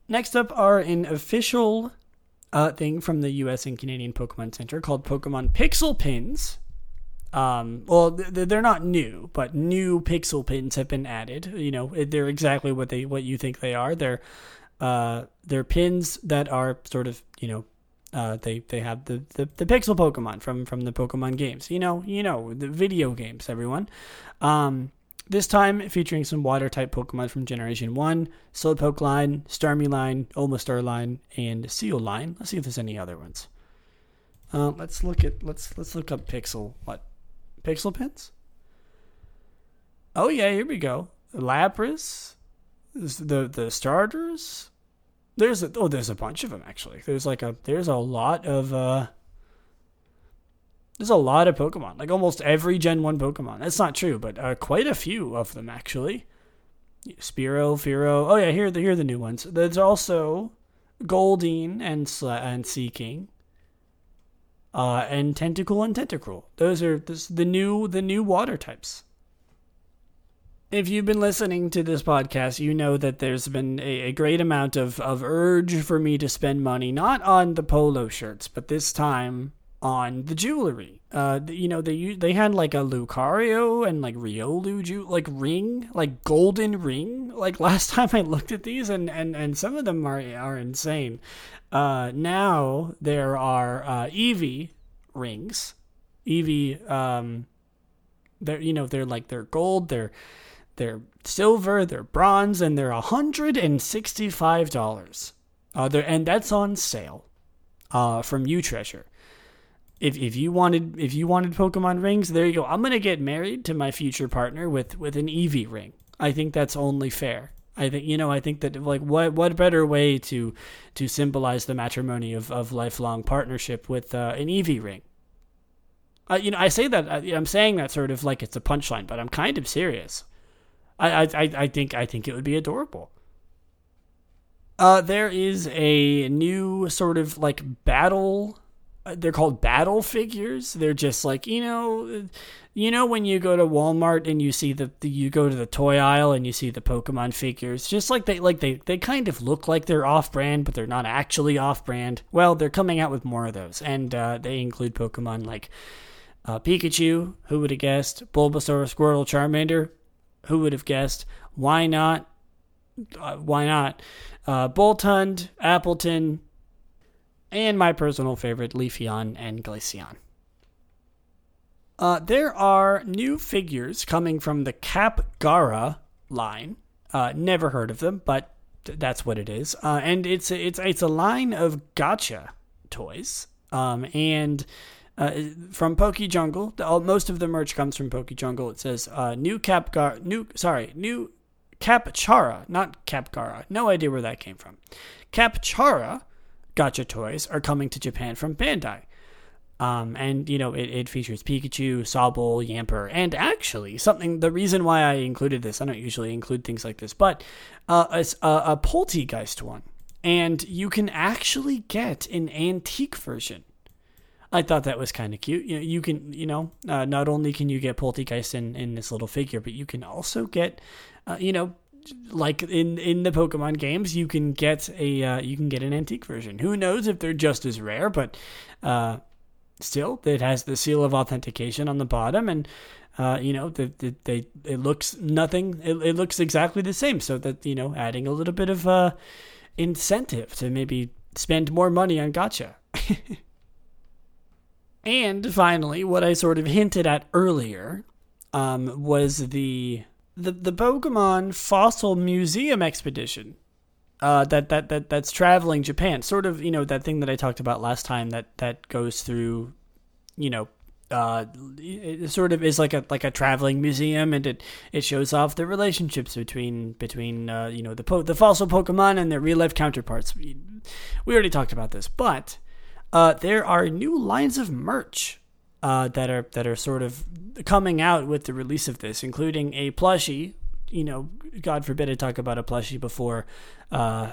Next up are an official uh, thing from the U.S. and Canadian Pokemon Center called Pokemon Pixel Pins. Um, well, they're not new, but new pixel pins have been added. You know, they're exactly what they what you think they are. They're uh, they're pins that are sort of you know uh, they they have the, the, the pixel Pokemon from from the Pokemon games. You know, you know the video games. Everyone. Um, this time featuring some water type Pokemon from Generation 1, Slowpoke line, Starmie line, Omastar line, and Seel line. Let's see if there's any other ones. Uh, let's look at let's let's look up pixel what pixel pins. Oh yeah, here we go. Lapras, the the starters. There's a oh there's a bunch of them actually. There's like a there's a lot of uh there's a lot of Pokemon. Like almost every Gen 1 Pokemon. That's not true, but uh, quite a few of them actually. Spearow, Fearow. Oh yeah, here the here are the new ones. There's also Goldeen and and Seaking. Uh, and Tentacool and Tentacruel. Those are this, the new the new water types. If you've been listening to this podcast, you know that there's been a, a great amount of, of urge for me to spend money, not on the polo shirts, but this time on the jewelry. Uh, you know, they they had like a Lucario and like Riolu ju- like ring, like golden ring. Like last time I looked at these, and and and some of them are are insane. Uh, now there are uh, Eevee rings. Eevee, um, they're you know they're like they're gold, they're they're silver, they're bronze, and they're hundred and sixty five dollars. Uh, and that's on sale. Uh, from U Treasure if if you wanted if you wanted Pokemon rings, there you go. I'm gonna get married to my future partner with with an Eevee ring. I think that's only fair. I think you know I think that like what what better way to to symbolize the matrimony of, of lifelong partnership with uh, an Eevee ring. Uh, you know I say that I, am saying that sort of like it's a punchline, but I'm kind of serious. I I I think I think it would be adorable. Uh, there is a new sort of like battle they're called battle figures. They're just like you know, you know when you go to Walmart and you see the, the, you go to the toy aisle and you see the Pokemon figures, just like they like they they kind of look like they're off brand, but they're not actually off brand. Well, they're coming out with more of those, and uh, they include Pokemon like uh, Pikachu. Who would have guessed? Bulbasaur, Squirtle, Charmander. Who would have guessed? Why not? Uh, why not? Uh, Boltund, Appletun, and my personal favorite, Leafeon and Glaceon. Uh, there are new figures coming from the Capgara line. Uh, never heard of them, but th- that's what it is. Uh, and it's a, it's it's a line of gacha toys. Um, and uh, from Poke Jungle, the, most of the merch comes from Poke Jungle. It says uh, new Capgar, new sorry, new Capchara, not Capgara. No idea where that came from. Capchara gacha toys are coming to Japan from Bandai. Um, and you know it, it features Pikachu, Sobble, Yamper, and actually something. The reason why I included this, I don't usually include things like this, but uh, a, a Polteageist one, and you can actually get an antique version. I thought that was kind of cute. You know, you can, you know, uh, not only can you get Polteageist in, in this little figure, but you can also get, uh, you know, like in in the Pokemon games, you can get a uh, you can get an antique version. Who knows if they're just as rare, but uh, still, it has the seal of authentication on the bottom, and uh, you know, the, the, they it looks nothing. It, it, looks exactly the same. So that you know, adding a little bit of uh, incentive to maybe spend more money on gacha. and finally, what I sort of hinted at earlier um, was the the the Pokemon Fossil Museum expedition uh, that that that that's traveling Japan. Sort of, you know, that thing that I talked about last time that that goes through, you know, uh, it sort of is like a like a traveling museum, and it it shows off the relationships between between uh, you know the po- the fossil Pokemon and their real life counterparts. We, we already talked about this, but uh, there are new lines of merch uh, that are that are sort of coming out with the release of this, including a plushie. You know, God forbid I talk about a plushie before, uh,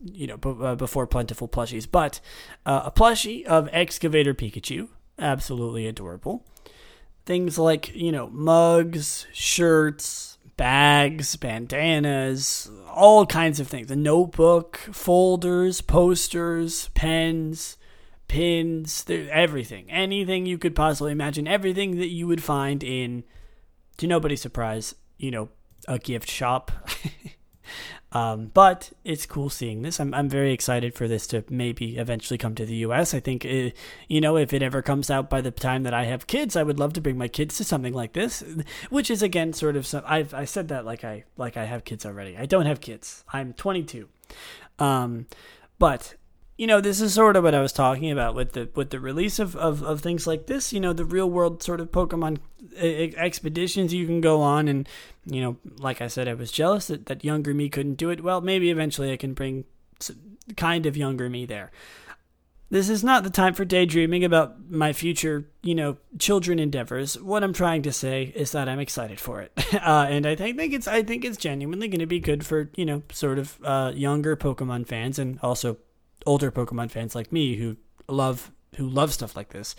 you know, b- uh, before plentiful plushies, but uh, a plushie of Excavator Pikachu, absolutely adorable. Things like you know mugs, shirts, bags, bandanas, all kinds of things. A notebook, folders, posters, pens pins, everything, anything you could possibly imagine, everything that you would find in, to nobody's surprise, you know, a gift shop. um, but it's cool seeing this. I'm I'm very excited for this to maybe eventually come to the U.S. I think, it, uh, you know, if it ever comes out by the time that I have kids, I would love to bring my kids to something like this, which is again sort of some. I've I said that like I like I have kids already. I don't have kids. I'm 22. Um, but you know, this is sort of what I was talking about with the with the release of, of, of things like this. You know, the real world sort of Pokemon expeditions you can go on, and you know, like I said, I was jealous that, that younger me couldn't do it. Well, maybe eventually I can bring kind of younger me there. This is not the time for daydreaming about my future, you know, children endeavors. What I'm trying to say is that I'm excited for it, uh, and I think, think it's I think it's genuinely going to be good for you know sort of uh, younger Pokemon fans and also older Pokemon fans like me who love who love stuff like this.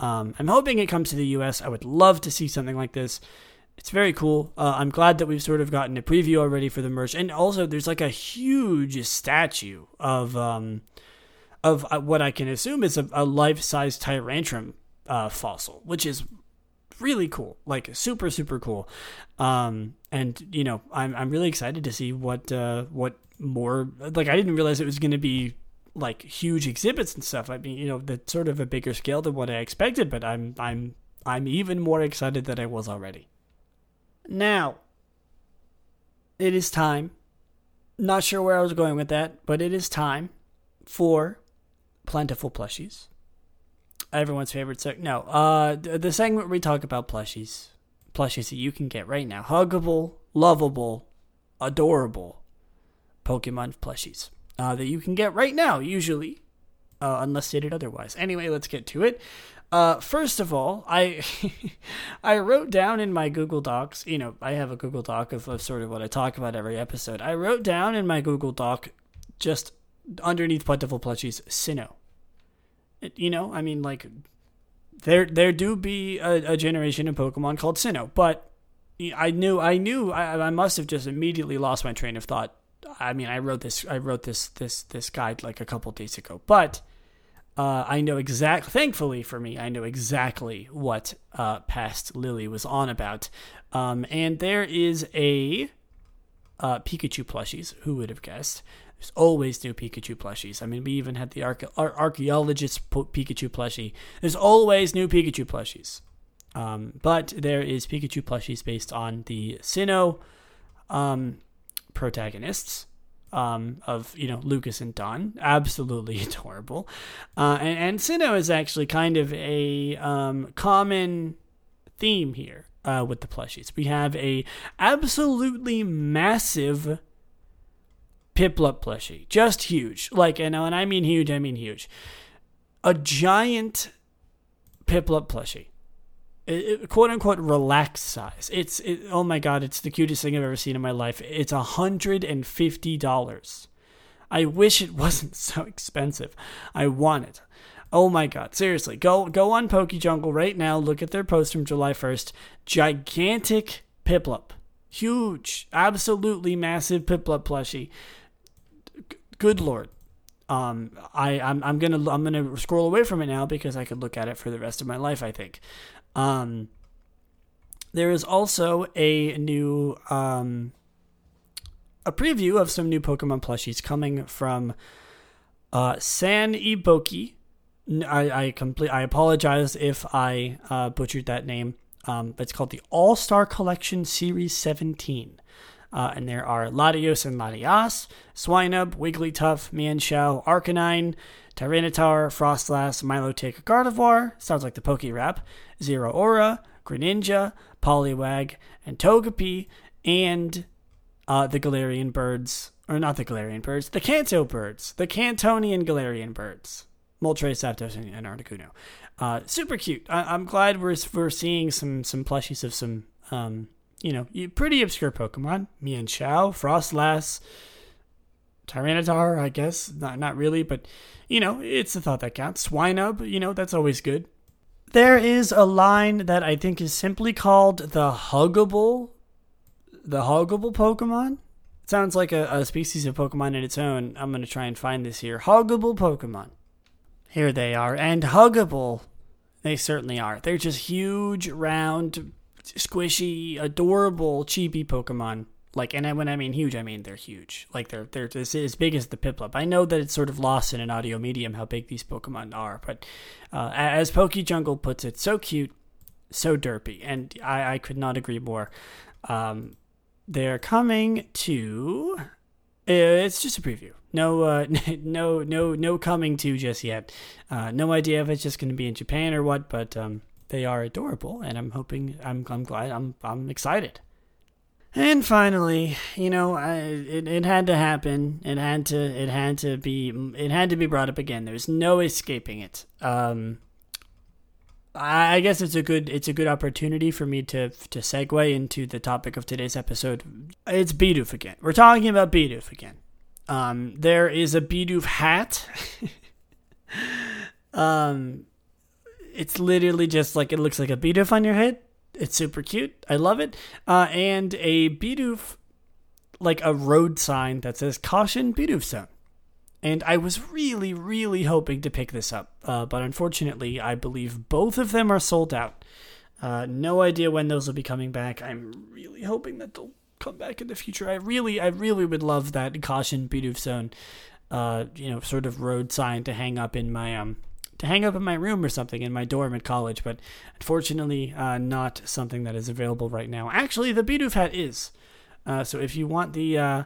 Um, I'm hoping it comes to the U.S. I would love to see something like this. It's very cool. Uh, I'm glad that we've sort of gotten a preview already for the merch, and also there's like a huge statue of um, of uh, what I can assume is a, a life-size Tyrantrum uh, fossil, which is really cool, like super super cool. Um, and you know, I'm I'm really excited to see what uh, what more. Like I didn't realize it was going to be like huge exhibits and stuff. I mean, you know, that's sort of a bigger scale than what I expected, but I'm I'm I'm even more excited than I was already. Now, it is time. Not sure where I was going with that, but it is time for plentiful plushies. Everyone's favorite seg- no, uh the segment we talk about plushies. Plushies that you can get right now. Huggable, lovable, adorable Pokemon plushies uh, that you can get right now, usually, uh, unless stated otherwise. Anyway, let's get to it. Uh, first of all, I I wrote down in my Google Docs. You know, I have a Google Doc of, of sort of what I talk about every episode. I wrote down in my Google Doc just underneath plentiful plushies, Sinnoh. It, you know, I mean, like there there do be a, a generation of Pokemon called Sinnoh, but I knew I knew I, I must have just immediately lost my train of thought I mean, I wrote this, I wrote this, this, this guide like a couple days ago, but uh, I know exactly. Thankfully for me, I know exactly what uh, past Lily was on about. Um, and there is a uh, Pikachu plushies. Who would have guessed? There's always new Pikachu plushies. I mean, we even had the arche- ar- archaeologist Pikachu plushie. There's always new Pikachu plushies. Um, but there is Pikachu plushies based on the Sinnoh um, protagonists um, of you know Lucas and Dawn, absolutely adorable, uh, and, and is actually kind of a um, common theme here uh, with the plushies. We have a absolutely massive Piplup plushie, just huge, like and when I mean huge, I mean huge, a giant Piplup plushie quote unquote relaxed size. It's it, oh my god, it's the cutest thing I've ever seen in my life. It's a hundred and fifty dollars. I wish it wasn't so expensive. I want it. Oh my god, seriously, go go on PokeJungle right now. Look at their post from July first. Gigantic Piplup, huge, absolutely massive Piplup plushie. G- good lord, um, I I'm, I'm gonna I'm gonna scroll away from it now because I could look at it for the rest of my life. I think. Um, there is also a new um, a preview of some new Pokemon plushies coming from uh, Sanei Boeki. I I complete. I apologize if I uh, butchered that name. Um, it's called the All Star Collection Series 17. Uh, and there are Latios and Latias, Swinub, Wigglytuff, Mienshao, Arcanine, Tyranitar, Froslass, Milotic, Gardevoir, sounds like the Poke Rap, Zeraora, Greninja, Poliwag, and Togepi, and uh, the Galarian birds, or not the Galarian birds, the Kanto birds, the Kantonian Galarian birds, Moltres, Zapdos, and, and Articuno. Uh, super cute. I, am glad we're we're seeing some some plushies of some um, you know pretty obscure Pokemon. Mienshao, Froslass, Tyranitar, I guess. Not not really, but you know, it's a thought that counts. Swinub, you know, that's always good. There is a line that I think is simply called the huggable the huggable Pokemon. It sounds like a, a species of Pokemon in its own. I'm gonna try and find this here. Huggable Pokemon. Here they are. And huggable, they certainly are. They're just huge, round, squishy, adorable, chibi Pokemon like, and when I mean huge, I mean they're huge. Like they're they're as big as the Piplup. I know that it's sort of lost in an audio medium how big these Pokemon are, but uh, as PokeJungle puts it, so cute, so derpy, and I, I could not agree more. Um, they're coming to It's just a preview. No, uh, no, no, no coming to just yet. Uh, no idea if it's just going to be in Japan or what, but um, they are adorable, and I'm hoping. I'm, I'm glad. I'm, I'm excited. And finally, you know, I, it, it had to happen. It had to. It had to be. It had to be brought up again. There's no escaping it. Um, I guess it's a good it's a good opportunity for me to to segue into the topic of today's episode. It's Bidoof again. We're talking about Bidoof again. Um, there is a Bidoof hat. um, it's literally just like it looks like a Bidoof on your head. It's super cute. I love it. Uh, and a Bidoof, like a road sign that says "Caution Bidoof Zone." And I was really, really hoping to pick this up, uh, but unfortunately, I believe both of them are sold out. Uh, no idea when those will be coming back. I'm really hoping that they'll come back in the future. I really, I really would love that caution Bidoof zone, uh, you know, sort of road sign to hang up in my um, hang up in my room or something in my dorm at college. But unfortunately, uh, not something that is available right now. Actually, the Bidoof hat is. Uh, so if you want the uh,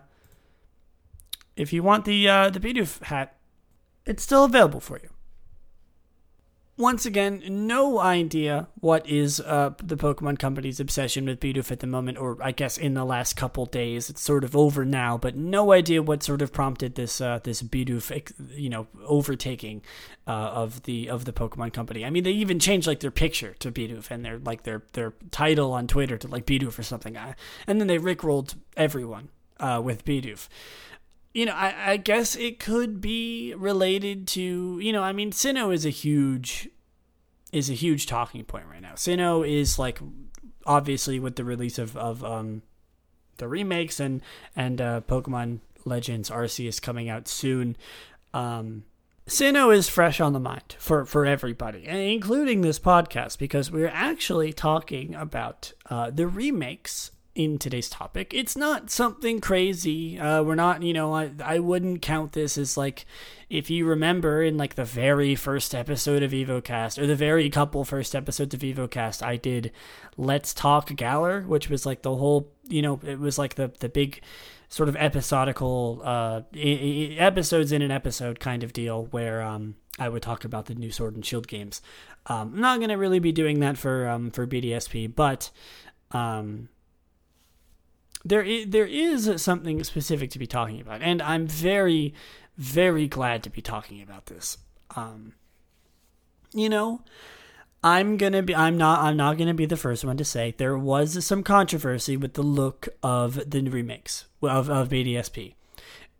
if you want the uh, the Bidoof hat, it's still available for you. Once again, no idea what is uh, the Pokemon Company's obsession with Bidoof at the moment, or I guess in the last couple days. It's sort of over now, but no idea what sort of prompted this uh, this Bidoof, you know, overtaking uh, of the of the Pokemon Company. I mean, they even changed like their picture to Bidoof and their like their their title on Twitter to like Bidoof or something, and then they rickrolled everyone uh, with Bidoof you know, I, I guess it could be related to, you know, I mean, Sinnoh is a huge is a huge talking point right now. Sinnoh is like obviously with the release of, of um the remakes and and uh, Pokemon Legends Arceus coming out soon. Um Sinnoh is fresh on the mind for, for everybody, including this podcast, because we're actually talking about uh, the remakes in today's topic. It's not something crazy. Uh, we're not, you know, I, I wouldn't count this as like, if you remember in like the very first episode of EvoCast, or the very couple first episodes of EvoCast, I did Let's Talk Galar, which was like the whole, you know, it was like the, the big sort of episodical uh, episodes in an episode kind of deal where um, I would talk about the new Sword and Shield games. Um, I'm not going to really be doing that for um, for BDSP, but um, there is, there is something specific to be talking about, and I'm very, very glad to be talking about this. Um, you know, I'm gonna be. I'm not. I'm not gonna be the first one to say there was some controversy with the look of the remakes of of BDSP,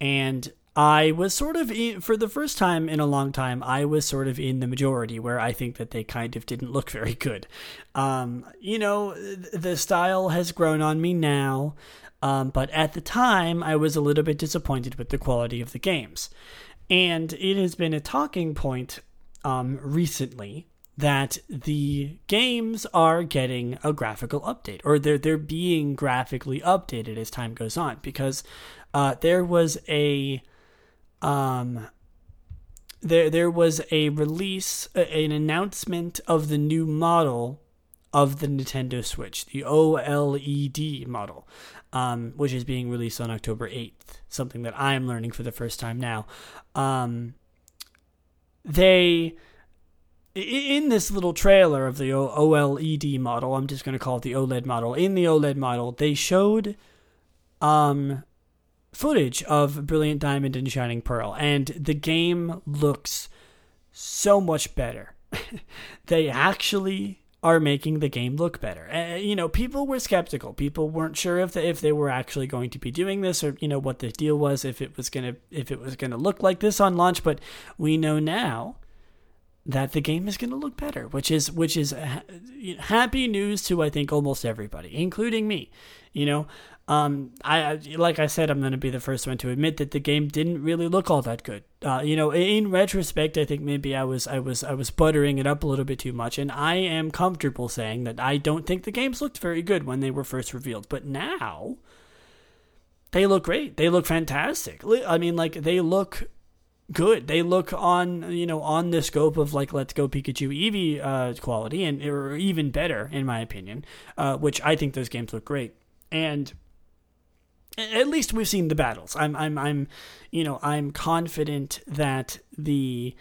and I was sort of in, for the first time in a long time. I was sort of in the majority where I think that they kind of didn't look very good. Um, you know, the style has grown on me now, um, but at the time I was a little bit disappointed with the quality of the games, and it has been a talking point um, recently that the games are getting a graphical update or they're they're being graphically updated as time goes on because uh, there was a um, there there was a release, an announcement of the new model of the Nintendo Switch, the OLED model, um, which is being released on October 8th, something that I'm learning for the first time now. Um, they, in this little trailer of the OLED model, I'm just going to call it the OLED model, in the OLED model, they showed um, footage of Brilliant Diamond and Shining Pearl, and the game looks so much better. they actually are making the game look better. Uh, you know, people were skeptical. People weren't sure if they, if they were actually going to be doing this or you know what the deal was if it was going to if it was going to look like this on launch, but we know now that the game is going to look better, which is which is happy news to I think almost everybody, including me. You know, um, I like I said, I'm going to be the first one to admit that the game didn't really look all that good. Uh, you know, in retrospect, I think maybe I was I was I was buttering it up a little bit too much, and I am comfortable saying that I don't think the games looked very good when they were first revealed. But now, they look great. They look fantastic. I mean, like they look good. They look on you know on the scope of like Let's Go Pikachu Eevee uh, quality, and or even better in my opinion. Uh, which I think those games look great, and at least we've seen the battles. I'm I'm I'm you know, I'm confident that the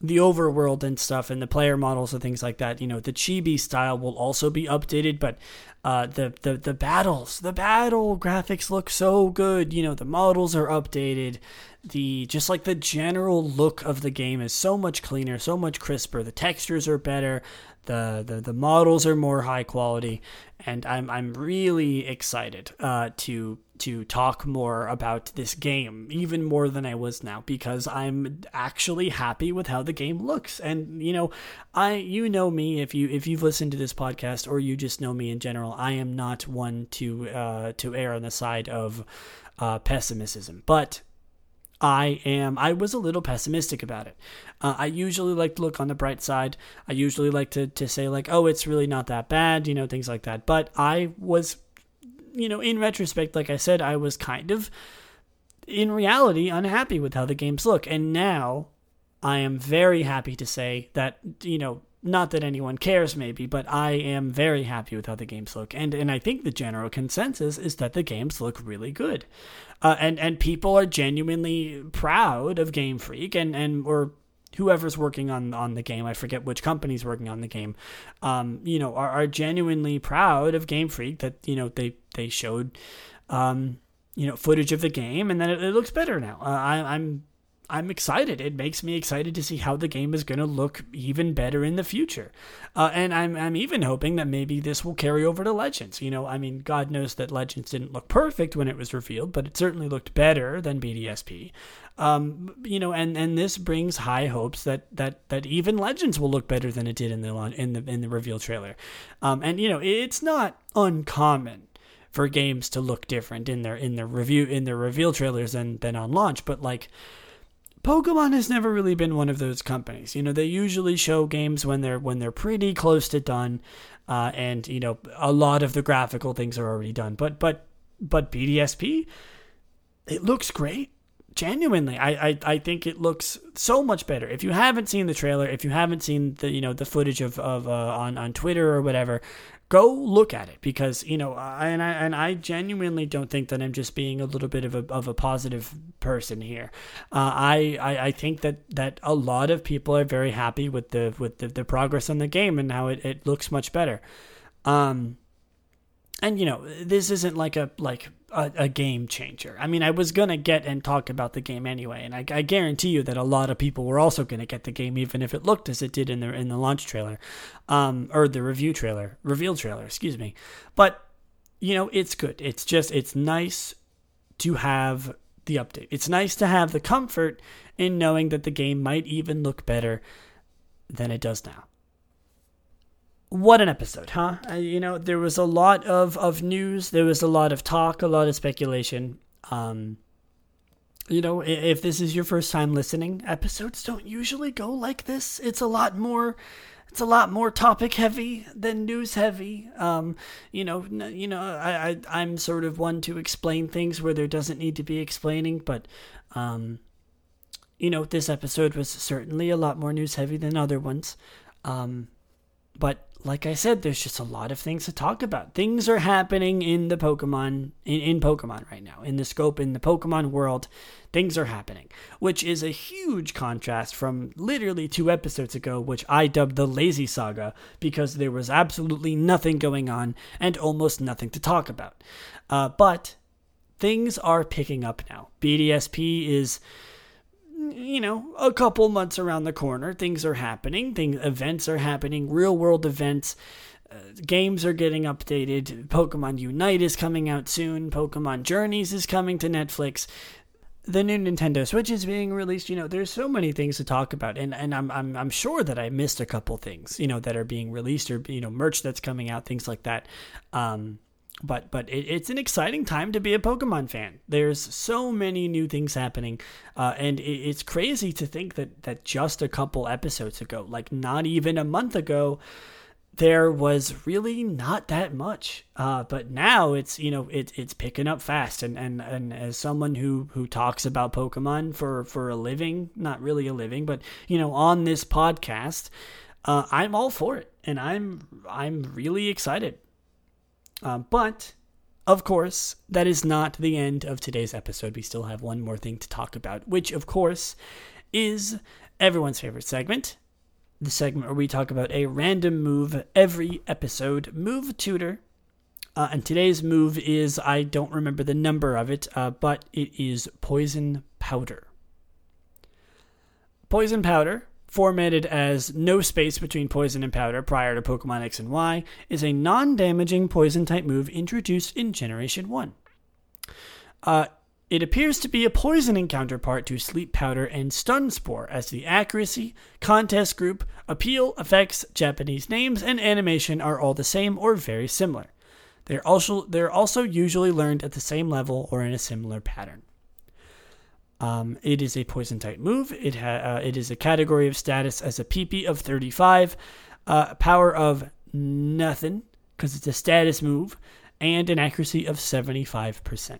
the overworld and stuff and the player models and things like that, you know, the chibi style will also be updated, but uh, the, the the battles, the battle graphics look so good. You know, the models are updated. The just like the general look of the game is so much cleaner, so much crisper. The textures are better. The the, the models are more high quality, and I'm I'm really excited uh, to to talk more about this game, even more than I was now, because I'm actually happy with how the game looks. And you know, I you know me if you if you've listened to this podcast or you just know me in general, I am not one to uh, to err on the side of uh, pessimism, but I am. I was a little pessimistic about it. Uh, I usually like to look on the bright side. I usually like to to say like, oh, it's really not that bad, you know, things like that. But I was you know, in retrospect, like I said, I was kind of, in reality, unhappy with how the games look. And now I am very happy to say that, you know, not that anyone cares maybe, but I am very happy with how the games look. And and I think the general consensus is that the games look really good. Uh, and and people are genuinely proud of Game Freak and and or whoever's working on on the game, I forget which company's working on the game, um, you know, are, are genuinely proud of Game Freak that you know they they showed, um, you know, footage of the game and then it, it looks better now. Uh, I, I'm I'm excited. It makes me excited to see how the game is going to look even better in the future. Uh, and I'm, I'm even hoping that maybe this will carry over to Legends. You know, I mean, God knows that Legends didn't look perfect when it was revealed, but it certainly looked better than BDSP. Um, you know, and, and this brings high hopes that, that, that even Legends will look better than it did in the in the in the reveal trailer. Um, and you know, it's not uncommon for games to look different in their in their review in their reveal trailers than than on launch, but like Pokemon has never really been one of those companies. You know, they usually show games when they're when they're pretty close to done, uh, and you know a lot of the graphical things are already done. But but but BDSP, it looks great. Genuinely, I, I I think it looks so much better. If you haven't seen the trailer, if you haven't seen the you know the footage of of uh, on on Twitter or whatever, go look at it because you know and I and I genuinely don't think that I'm just being a little bit of a of a positive person here. Uh, I, I I think that that a lot of people are very happy with the with the, the progress on the game and how it, it looks much better. Um, and you know this isn't like a like a, a, game changer. I mean, I was gonna get and talk about the game anyway, and I, I guarantee you that a lot of people were also gonna get the game, even if it looked as it did in the in the launch trailer, um, or the review trailer, reveal trailer, excuse me. But you know, it's good. It's just it's nice to have the update. It's nice to have the comfort in knowing that the game might even look better than it does now what an episode, huh? Uh, you know, there was a lot of, of news, there was a lot of talk, a lot of speculation. Um, you know, if this is your first time listening, episodes don't usually go like this. It's a lot more it's a lot more topic heavy than news heavy. Um, you know, you know, I, I I'm sort of one to explain things where there doesn't need to be explaining, but um, you know, this episode was certainly a lot more news heavy than other ones. Um, but like I said, there's just a lot of things to talk about. Things are happening in the Pokemon in, in Pokemon right now. In the scope in the Pokemon world, things are happening, which is a huge contrast from literally two episodes ago, which I dubbed the Lazy Saga because there was absolutely nothing going on and almost nothing to talk about. Uh, but things are picking up now. BDSP is you know, a couple months around the corner, things are happening, things events are happening, real world events. Uh, games are getting updated. Pokemon Unite is coming out soon. Pokemon Journeys is coming to Netflix. The new Nintendo Switch is being released. You know, there's so many things to talk about, and and I'm I'm I'm sure that I missed a couple things. You know, that are being released or you know merch that's coming out, things like that. Um, but but it, it's an exciting time to be a Pokemon fan. There's so many new things happening, uh, and it, it's crazy to think that that just a couple episodes ago, like not even a month ago, there was really not that much. Uh, but now it's you know it, it's picking up fast, and, and and as someone who who talks about Pokemon for for a living, not really a living, but you know on this podcast, uh, I'm all for it, and I'm I'm really excited. Uh, but of course, that is not the end of today's episode. We still have one more thing to talk about, which, of course, is everyone's favorite segment the segment where we talk about a random move every episode. Move Tutor. Uh, and today's move is I don't remember the number of it, uh, but it is Poison Powder. Poison Powder formatted as no space between poison and powder prior to Pokemon X and Y, is a non damaging poison type move introduced in Generation 1. Uh, it appears to be a poisoning counterpart to Sleep Powder and Stun Spore, as the accuracy, contest group, appeal, effects, Japanese names, and animation are all the same or very similar. They're also, they're also usually learned at the same level or in a similar pattern. Um, it is a poison type move. It ha- uh, it is a category of status as a PP of 35, uh, power of nothing because it's a status move, and an accuracy of 75%.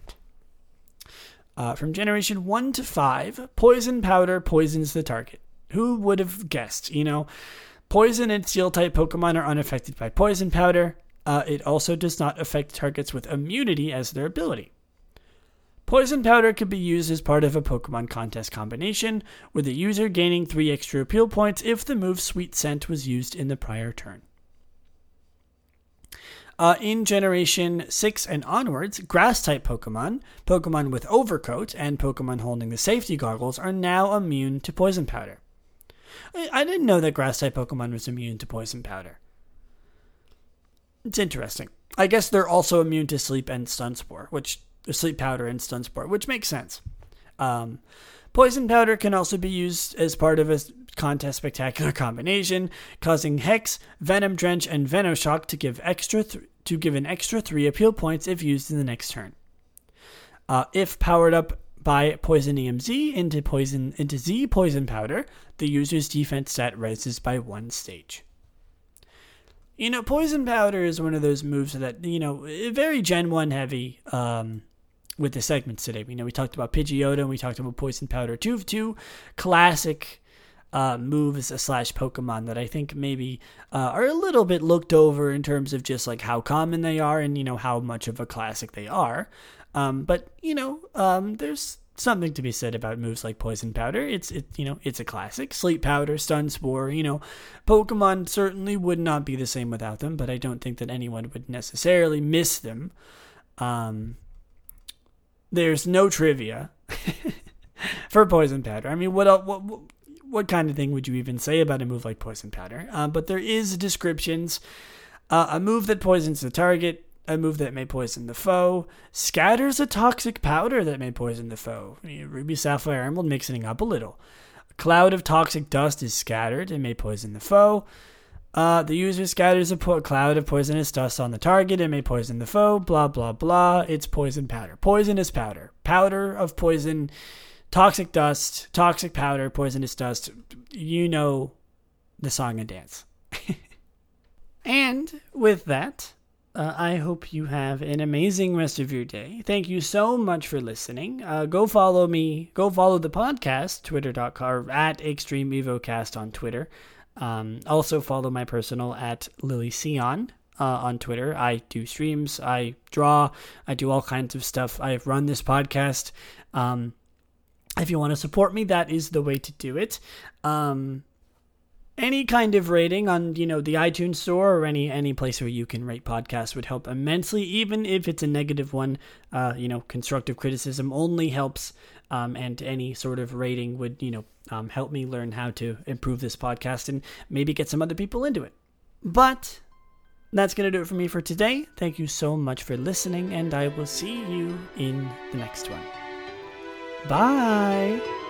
Uh, from generation 1 to 5, poison powder poisons the target. Who would have guessed? You know, poison and steel type Pokemon are unaffected by poison powder. Uh, it also does not affect targets with immunity as their ability. Poison Powder could be used as part of a Pokemon contest combination, with the user gaining 3 extra appeal points if the move Sweet Scent was used in the prior turn. Uh, in Generation 6 and onwards, Grass type Pokemon, Pokemon with Overcoat, and Pokemon holding the safety goggles are now immune to Poison Powder. I didn't know that Grass type Pokemon was immune to Poison Powder. It's interesting. I guess they're also immune to Sleep and Stun Spore, which sleep powder and stun spore, which makes sense. Um, poison powder can also be used as part of a contest spectacular combination, causing Hex, Venom Drench, and Venoshock to give extra th- to give an extra three appeal points if used in the next turn. Uh, if powered up by Poisonium Z into poison into Z poison powder, the user's defense stat rises by one stage. You know, poison powder is one of those moves that you know very Gen One heavy. Um, with the segments today. You know, we talked about Pidgeotto and we talked about Poison Powder. Two of two classic uh, moves slash Pokemon that I think maybe uh, are a little bit looked over in terms of just like how common they are and you know how much of a classic they are. Um, but you know, um, there's something to be said about moves like Poison Powder. It's it you know it's a classic. Sleep Powder, Stun Spore. You know, Pokemon certainly would not be the same without them. But I don't think that anyone would necessarily miss them. Um, there's no trivia for poison powder. I mean, what, what what kind of thing would you even say about a move like poison powder? Uh, but there is descriptions. Uh, a move that poisons the target, a move that may poison the foe, scatters a toxic powder that may poison the foe. Ruby Sapphire Emerald mixing up a little. A cloud of toxic dust is scattered and may poison the foe. Uh, the user scatters a po- cloud of poisonous dust on the target and may poison the foe. Blah, blah, blah. It's poison powder. Poisonous powder. Powder of poison. Toxic dust. Toxic powder. Poisonous dust. You know the song and dance. and with that, uh, I hope you have an amazing rest of your day. Thank you so much for listening. Uh, go follow me. Go follow the podcast, twitter.com, at Extreme EvoCast on Twitter. Um, also follow my personal at Lily Sion uh, on Twitter. I do streams, I draw, I do all kinds of stuff. I run this podcast. Um, if you want to support me, that is the way to do it. Um, any kind of rating on you know the iTunes store or any any place where you can rate podcasts would help immensely. Even if it's a negative one, uh, you know, constructive criticism only helps, um, and any sort of rating would you know um, help me learn how to improve this podcast and maybe get some other people into it. But that's gonna do it for me for today. Thank you so much for listening, and I will see you in the next one. Bye.